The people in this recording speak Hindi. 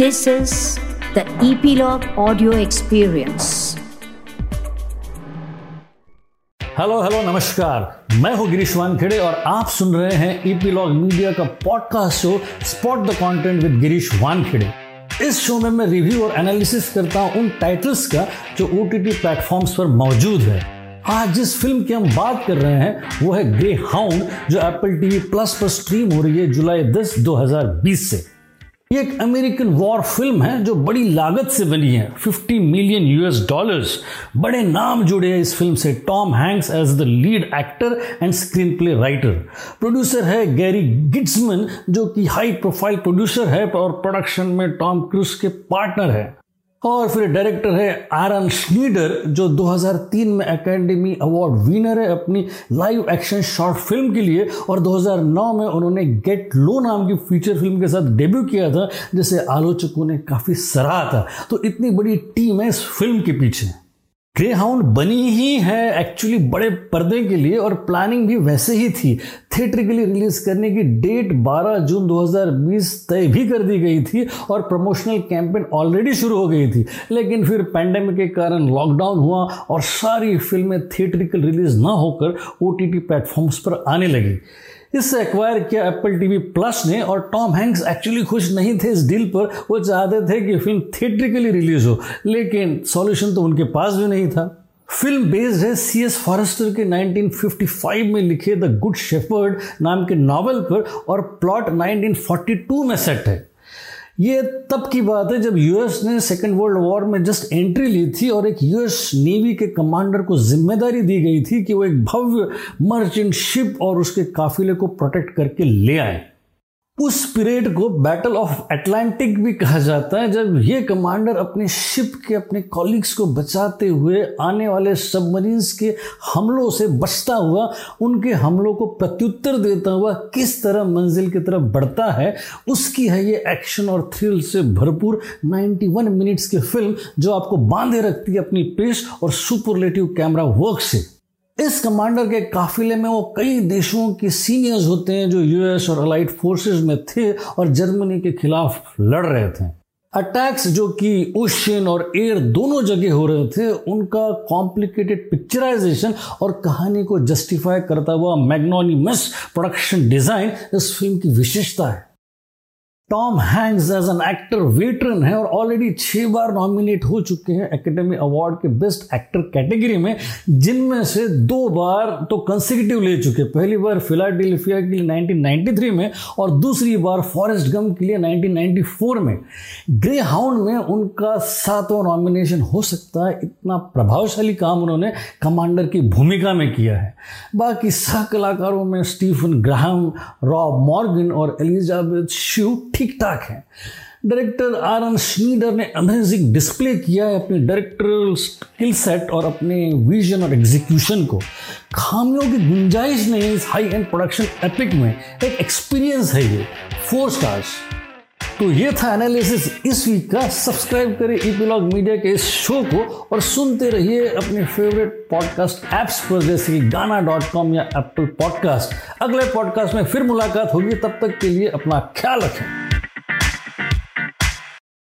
This is the Epilogue Audio Experience. Hello hello नमस्कार। मैं हूँ गिरीश वानखेड़े और आप सुन रहे हैं ईपीलॉग मीडिया का podcast show spot the content with Girish Wankhede. इस शो में मैं रिव्यू और एनालिसिस करता हूँ उन टाइटल्स का जो ओ टी प्लेटफॉर्म्स पर मौजूद है। आज जिस फ़िल्म की हम बात कर रहे हैं, वो है ग्रे हाउंड जो एप्पल टीवी प्लस पर स्ट्रीम हो रही है जुलाई 10 2020 से। ये एक अमेरिकन वॉर फ़िल्म है जो बड़ी लागत से बनी है। 50 मिलियन यूएस डॉलर्स। बड़े नाम जुड़े हैं इस फ़िल्म से। Tom Hanks as the lead actor and screenplay writer. Producer है गैरी गिट्समन, जो कि हाई प्रोफ़ाइल प्रोड्यूसर है और प्रोडक्शन में टॉम क्रूज के पार्टनर है। और फिर डायरेक्टर है आर एन स्नीडर जो 2003 में एकेडमी अवार्ड विनर है अपनी लाइव एक्शन शॉर्ट फ़िल्म के लिए। और 2009 में उन्होंने गेट लो नाम की फीचर फ़िल्म के साथ डेब्यू किया था, जिसे आलोचकों ने काफ़ी सराहा था। तो इतनी बड़ी टीम है इस फ़िल्म के पीछे। ग्रे हाउंड बनी ही है एक्चुअली बड़े पर्दे के लिए और प्लानिंग भी वैसे ही थी। थिएट्रिकली रिलीज़ करने की डेट 12 जून 2020 तय भी कर दी गई थी और प्रमोशनल कैंपेन ऑलरेडी शुरू हो गई थी। लेकिन फिर पैंडेमिक के कारण लॉकडाउन हुआ और सारी फ़िल्में थिएट्रिकल रिलीज़ ना होकर ओ प्लेटफॉर्म्स पर आने लगी। इससे एक्वायर किया एप्पल टीवी प्लस ने और टॉम हैंक्स एक्चुअली खुश नहीं थे इस डील पर। वो चाहते थे कि फ़िल्म थिएट्रिकली रिलीज़ हो। लेकिन सॉल्यूशन तो उनके पास भी नहीं था। फ़िल्म बेस्ड है सी एस फॉरेस्टर के 1955 में लिखे द गुड शेफर्ड नाम के नॉवल पर और प्लॉट 1942 में सेट है। ये तब की बात है जब यूएस ने सेकेंड वर्ल्ड वॉर में जस्ट एंट्री ली थी और एक यूएस नेवी के कमांडर को ज़िम्मेदारी दी गई थी कि वो एक भव्य मर्चेंट शिप और उसके काफिले को प्रोटेक्ट करके ले आए। उस पीरियड को बैटल ऑफ़ एटलांटिक भी कहा जाता है, जब ये कमांडर अपने शिप के, अपने कॉलिग्स को बचाते हुए आने वाले सबमरीन्स के हमलों से बचता हुआ, उनके हमलों को प्रत्युत्तर देता हुआ किस तरह मंजिल की तरफ़ बढ़ता है, उसकी है ये एक्शन और थ्रिल से भरपूर 91 मिनट्स की फ़िल्म जो आपको बांधे रखती है अपनी पेश और सुपरलेटिव कैमरा वर्क से। इस कमांडर के काफिले में वो कई देशों के सीनियर्स होते हैं जो यूएस और अलाइड फोर्सेस में थे और जर्मनी के खिलाफ लड़ रहे थे। अटैक्स जो कि ओशियन और एयर दोनों जगह हो रहे थे, उनका कॉम्प्लिकेटेड पिक्चराइजेशन और कहानी को जस्टिफाई करता हुआ मैग्नोनिमस प्रोडक्शन डिज़ाइन इस फ़िल्म की विशेषता है। Tom Hanks as an actor veteran है और ऑलरेडी छह बार नॉमिनेट हो चुके हैं एकेडमी अवार्ड के बेस्ट एक्टर कैटेगरी में, जिनमें से दो बार तो कंसिक्यूटिव ले चुके पहली बार फिलाडेल्फिया के लिए 1993 में और दूसरी बार फॉरेस्ट गम के लिए 1994 में। ग्रे हाउंड में उनका सातवां नॉमिनेशन हो सकता है, इतना प्रभावशाली काम उन्होंने कमांडर की भूमिका में किया है। बाकी सह कलाकारों में स्टीफन ग्राहम, रॉब मॉर्गन और एलिजाबेथ शू ठीक ठाक है। डायरेक्टर आर एन श्नीडर ने अमेजिंग डिस्प्ले किया है अपने डायरेक्टरल स्किल सेट और अपने विजन और एग्जीक्यूशन को। खामियों की गुंजाइश नहीं, इस हाई एंड प्रोडक्शन एपिक में एक एक्सपीरियंस है ये। फोर स्टार्स तो ये था एनालिसिस इस वीक का। सब्सक्राइब करें ईपीलॉग मीडिया के इस शो को और सुनते रहिए अपने फेवरेट पॉडकास्ट ऐप्स पर, जैसे कि गाना डॉट कॉम या एप्पल पॉडकास्ट अगले पॉडकास्ट में फिर मुलाकात होगी। तब तक के लिए अपना ख्याल रखें।